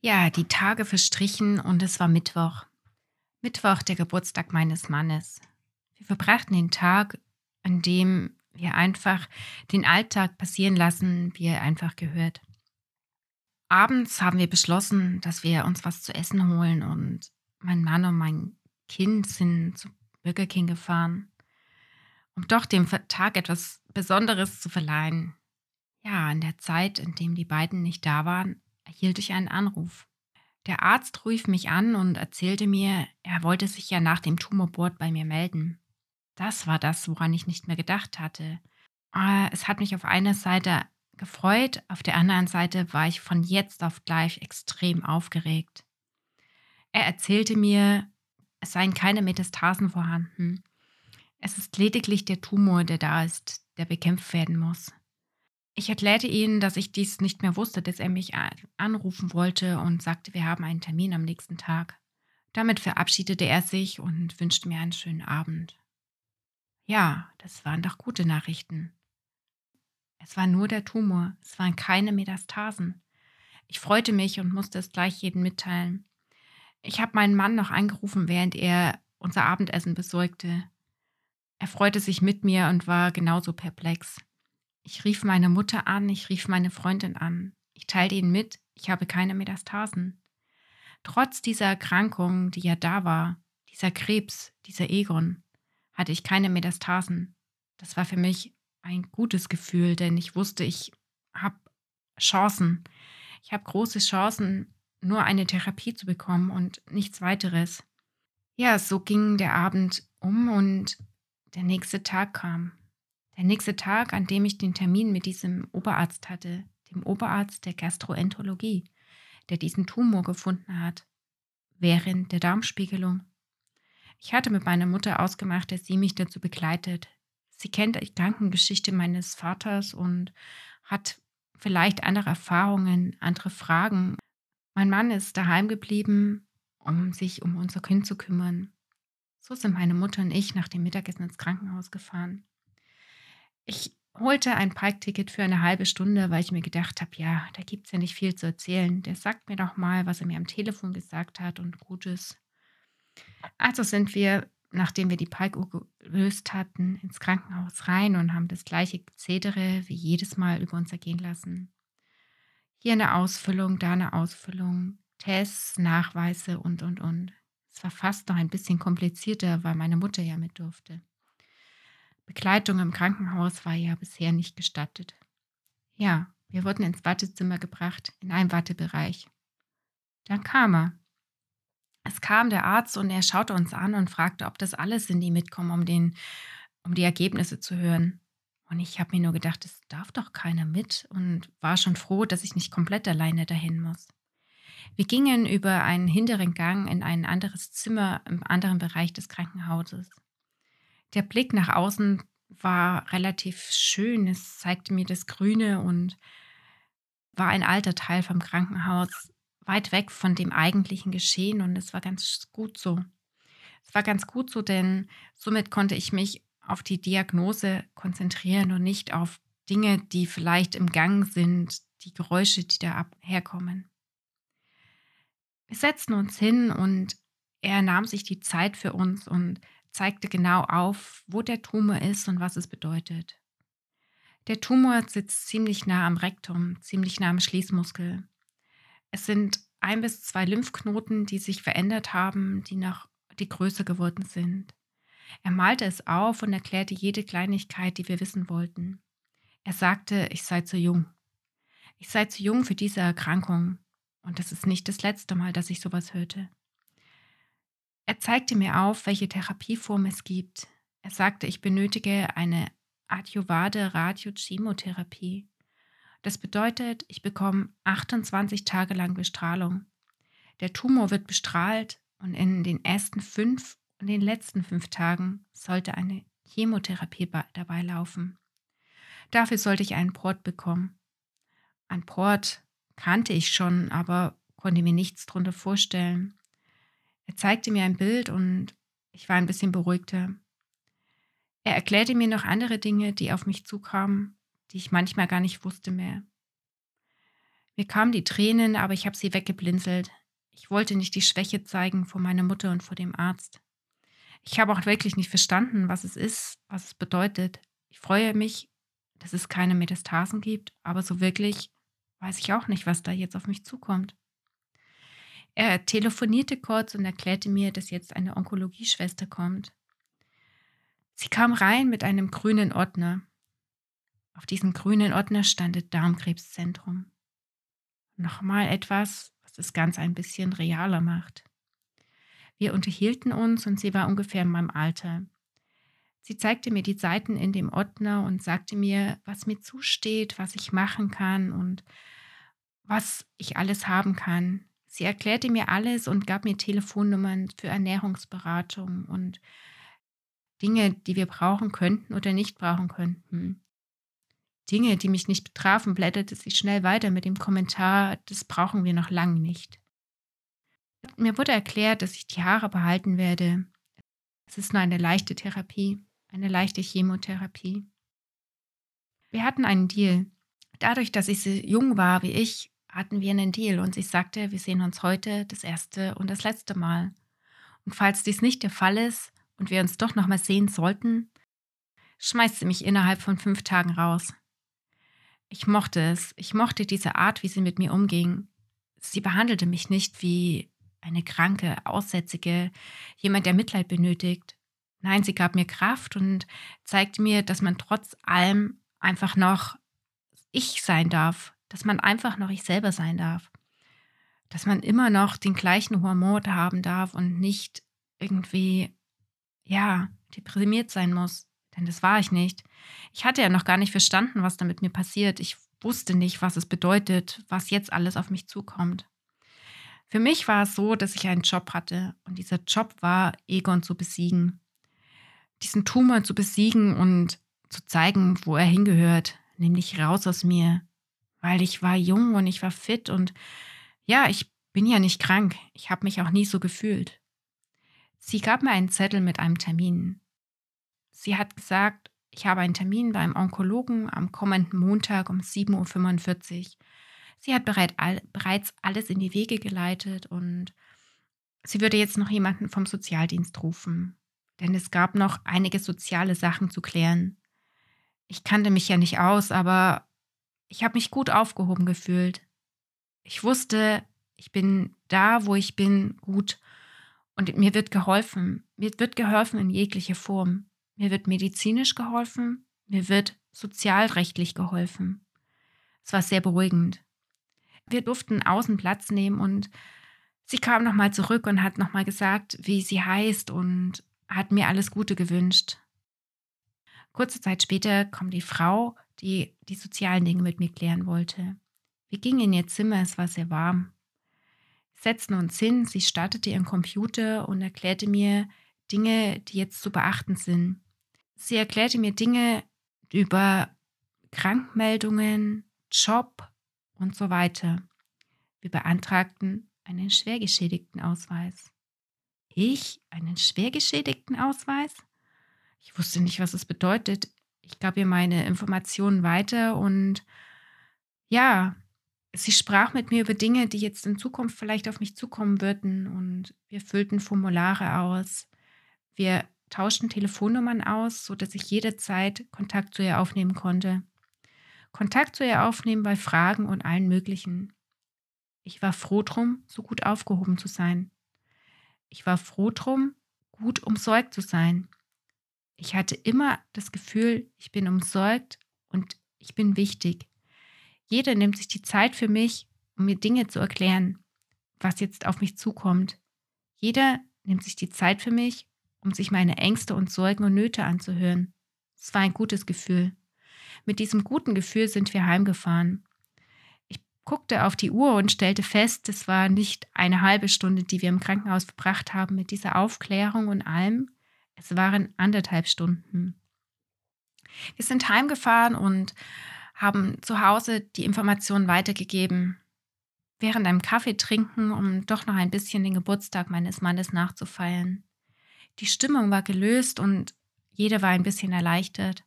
Ja, die Tage verstrichen und es war Mittwoch. Mittwoch, der Geburtstag meines Mannes. Wir verbrachten den Tag, an dem wir einfach den Alltag passieren lassen, wie er einfach gehört. Abends haben wir beschlossen, dass wir uns was zu essen holen und mein Mann und mein Kind sind zu Burger King gefahren, um doch dem Tag etwas Besonderes zu verleihen. Ja, in der Zeit, in dem die beiden nicht da waren, erhielt ich einen Anruf. Der Arzt rief mich an und erzählte mir, er wollte sich ja nach dem Tumorboard bei mir melden. Das war das, woran ich nicht mehr gedacht hatte. Ah, es hat mich auf einer Seite gefreut, auf der anderen Seite war ich von jetzt auf gleich extrem aufgeregt. Er erzählte mir, es seien keine Metastasen vorhanden. Es ist lediglich der Tumor, der da ist, der bekämpft werden muss. Ich erklärte ihm, dass ich dies nicht mehr wusste, dass er mich anrufen wollte und sagte, wir haben einen Termin am nächsten Tag. Damit verabschiedete er sich und wünschte mir einen schönen Abend. Ja, das waren doch gute Nachrichten. Es war nur der Tumor, es waren keine Metastasen. Ich freute mich und musste es gleich jedem mitteilen. Ich habe meinen Mann noch angerufen, während er unser Abendessen besorgte. Er freute sich mit mir und war genauso perplex. Ich rief meine Mutter an, ich rief meine Freundin an. Ich teilte ihnen mit, ich habe keine Metastasen. Trotz dieser Erkrankung, die ja da war, dieser Krebs, dieser Egon, hatte ich keine Metastasen. Das war für mich ein gutes Gefühl, denn ich wusste, ich habe Chancen. Ich habe große Chancen, nur eine Therapie zu bekommen und nichts weiteres. Ja, so ging der Abend um und der nächste Tag kam. Der nächste Tag, an dem ich den Termin mit diesem Oberarzt hatte, dem Oberarzt der Gastroenterologie, der diesen Tumor gefunden hat, während der Darmspiegelung. Ich hatte mit meiner Mutter ausgemacht, dass sie mich dazu begleitet. Sie kennt die Krankengeschichte meines Vaters und hat vielleicht andere Erfahrungen, andere Fragen. Mein Mann ist daheim geblieben, um sich um unser Kind zu kümmern. So sind meine Mutter und ich nach dem Mittagessen ins Krankenhaus gefahren. Ich holte ein Parkticket für eine halbe Stunde, weil ich mir gedacht habe, ja, da gibt es ja nicht viel zu erzählen. Der sagt mir doch mal, was er mir am Telefon gesagt hat und Gutes. Also sind wir, nachdem wir die Parkuhr gelöst hatten, ins Krankenhaus rein und haben das gleiche Gezedere wie jedes Mal über uns ergehen lassen. Hier eine Ausfüllung, da eine Ausfüllung, Tests, Nachweise und, und, und. Es war fast noch ein bisschen komplizierter, weil meine Mutter ja mit durfte. Begleitung im Krankenhaus war ja bisher nicht gestattet. Ja, wir wurden ins Wartezimmer gebracht, in einen Wartebereich. Dann kam er. Es kam der Arzt und er schaute uns an und fragte, ob das alles sind, die mitkommen, um, den, um die Ergebnisse zu hören. Und ich habe mir nur gedacht, es darf doch keiner mit und war schon froh, dass ich nicht komplett alleine dahin muss. Wir gingen über einen hinteren Gang in ein anderes Zimmer im anderen Bereich des Krankenhauses. Der Blick nach außen war relativ schön. Es zeigte mir das Grüne und war ein alter Teil vom Krankenhaus, weit weg von dem eigentlichen Geschehen und es war ganz gut so. Es war ganz gut so, denn somit konnte ich mich auf die Diagnose konzentrieren und nicht auf Dinge, die vielleicht im Gang sind, die Geräusche, die da herkommen. Wir setzten uns hin und er nahm sich die Zeit für uns und zeigte genau auf, wo der Tumor ist und was es bedeutet. Der Tumor sitzt ziemlich nah am Rektum, ziemlich nah am Schließmuskel. Es sind ein bis zwei Lymphknoten, die sich verändert haben, die noch die größer geworden sind. Er malte es auf und erklärte jede Kleinigkeit, die wir wissen wollten. Er sagte, ich sei zu jung. Ich sei zu jung für diese Erkrankung. Und das ist nicht das letzte Mal, dass ich sowas hörte. Er zeigte mir auf, welche Therapieform es gibt. Er sagte, ich benötige eine adjuvade Radiochemotherapie. Das bedeutet, ich bekomme 28 Tage lang Bestrahlung. Der Tumor wird bestrahlt und in den ersten fünf und den letzten fünf Tagen sollte eine Chemotherapie dabei laufen. Dafür sollte ich einen Port bekommen. Ein Port kannte ich schon, aber konnte mir nichts darunter vorstellen. Er zeigte mir ein Bild und ich war ein bisschen beruhigter. Er erklärte mir noch andere Dinge, die auf mich zukamen, die ich manchmal gar nicht wusste mehr. Mir kamen die Tränen, aber ich habe sie weggeblinzelt. Ich wollte nicht die Schwäche zeigen vor meiner Mutter und vor dem Arzt. Ich habe auch wirklich nicht verstanden, was es ist, was es bedeutet. Ich freue mich, dass es keine Metastasen gibt, aber so wirklich weiß ich auch nicht, was da jetzt auf mich zukommt. Er telefonierte kurz und erklärte mir, dass jetzt eine Onkologieschwester kommt. Sie kam rein mit einem grünen Ordner. Auf diesem grünen Ordner stand das Darmkrebszentrum. Nochmal etwas, was das Ganze ein bisschen realer macht. Wir unterhielten uns und sie war ungefähr in meinem Alter. Sie zeigte mir die Seiten in dem Ordner und sagte mir, was mir zusteht, was ich machen kann und was ich alles haben kann. Sie erklärte mir alles und gab mir Telefonnummern für Ernährungsberatung und Dinge, die wir brauchen könnten oder nicht brauchen könnten. Dinge, die mich nicht betrafen, blätterte sie schnell weiter mit dem Kommentar, das brauchen wir noch lange nicht. Mir wurde erklärt, dass ich die Haare behalten werde. Es ist nur eine leichte Therapie, eine leichte Chemotherapie. Wir hatten einen Deal. Dadurch, dass ich so jung war wie ich, hatten wir einen Deal und ich sagte, wir sehen uns heute das erste und das letzte Mal. Und falls dies nicht der Fall ist, und wir uns doch noch mal sehen sollten, schmeißt sie mich innerhalb von fünf Tagen raus. Ich mochte es. Ich mochte diese Art, wie sie mit mir umging. Sie behandelte mich nicht wie eine kranke, aussätzige, jemand, der Mitleid benötigt. Nein, sie gab mir Kraft und zeigte mir, dass man trotz allem einfach noch ich sein darf, dass man einfach noch ich selber sein darf, dass man immer noch den gleichen Humor haben darf und nicht irgendwie ja, deprimiert sein muss. Denn das war ich nicht. Ich hatte ja noch gar nicht verstanden, was da mit mir passiert. Ich wusste nicht, was es bedeutet, was jetzt alles auf mich zukommt. Für mich war es so, dass ich einen Job hatte und dieser Job war, Egon zu besiegen. Diesen Tumor zu besiegen und zu zeigen, wo er hingehört, nämlich raus aus mir. Weil ich war jung und ich war fit und ja, ich bin ja nicht krank. Ich habe mich auch nie so gefühlt. Sie gab mir einen Zettel mit einem Termin. Sie hat gesagt, ich habe einen Termin beim Onkologen am kommenden Montag um 7.45 Uhr. Sie hat bereits alles in die Wege geleitet und sie würde jetzt noch jemanden vom Sozialdienst rufen, denn es gab noch einige soziale Sachen zu klären. Ich kannte mich ja nicht aus, aber ich habe mich gut aufgehoben gefühlt. Ich wusste, ich bin da, wo ich bin, gut und mir wird geholfen. Mir wird geholfen in jeglicher Form. Mir wird medizinisch geholfen. Mir wird sozialrechtlich geholfen. Es war sehr beruhigend. Wir durften außen Platz nehmen und sie kam nochmal zurück und hat nochmal gesagt, wie sie heißt und hat mir alles Gute gewünscht. Kurze Zeit später kommt die Frau, die die sozialen Dinge mit mir klären wollte. Wir gingen in ihr Zimmer, es war sehr warm setzten uns hin, sie startete ihren Computer und erklärte mir Dinge, die jetzt zu beachten sind. Sie erklärte mir Dinge über Krankmeldungen, Job und so weiter. Wir beantragten einen schwergeschädigten Ausweis. Ich einen schwergeschädigten Ausweis? Ich wusste nicht, was es bedeutet. Ich gab ihr meine Informationen weiter und ja, sie sprach mit mir über Dinge, die jetzt in Zukunft vielleicht auf mich zukommen würden und wir füllten Formulare aus. Wir tauschten Telefonnummern aus, sodass ich jederzeit Kontakt zu ihr aufnehmen konnte. Kontakt zu ihr aufnehmen bei Fragen und allen möglichen. Ich war froh drum, so gut aufgehoben zu sein. Ich war froh drum, gut umsorgt zu sein. Ich hatte immer das Gefühl, ich bin umsorgt und ich bin wichtig. Jeder nimmt sich die Zeit für mich, um mir Dinge zu erklären, was jetzt auf mich zukommt. Jeder nimmt sich die Zeit für mich, um sich meine Ängste und Sorgen und Nöte anzuhören. Es war ein gutes Gefühl. Mit diesem guten Gefühl sind wir heimgefahren. Ich guckte auf die Uhr und stellte fest, es war nicht eine halbe Stunde, die wir im Krankenhaus verbracht haben mit dieser Aufklärung und allem. Es waren anderthalb Stunden. Wir sind heimgefahren und haben zu Hause die Informationen weitergegeben. Während einem Kaffee trinken, um doch noch ein bisschen den Geburtstag meines Mannes nachzufeiern. Die Stimmung war gelöst und jeder war ein bisschen erleichtert.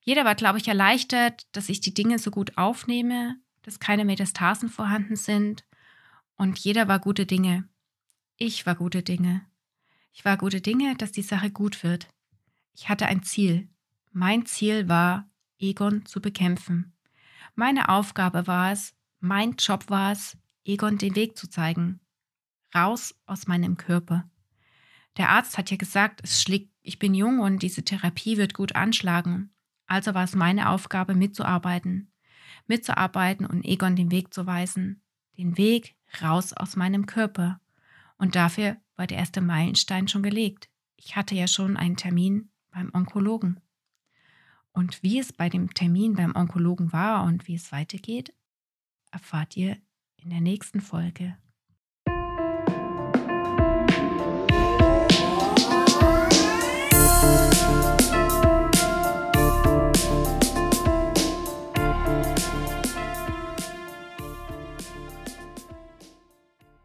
Jeder war, glaube ich, erleichtert, dass ich die Dinge so gut aufnehme, dass keine Metastasen vorhanden sind und jeder war gute Dinge. Ich war gute Dinge. Ich war gute Dinge, dass die Sache gut wird. Ich hatte ein Ziel. Mein Ziel war, Egon zu bekämpfen. Meine Aufgabe war es, mein Job war es, Egon den Weg zu zeigen. Raus aus meinem Körper. Der Arzt hat ja gesagt, es schlägt, ich bin jung und diese Therapie wird gut anschlagen. Also war es meine Aufgabe, mitzuarbeiten. Mitzuarbeiten und Egon den Weg zu weisen. Den Weg raus aus meinem Körper. Und dafür war der erste Meilenstein schon gelegt. Ich hatte ja schon einen Termin beim Onkologen. Und wie es bei dem Termin beim Onkologen war und wie es weitergeht, erfahrt ihr in der nächsten Folge.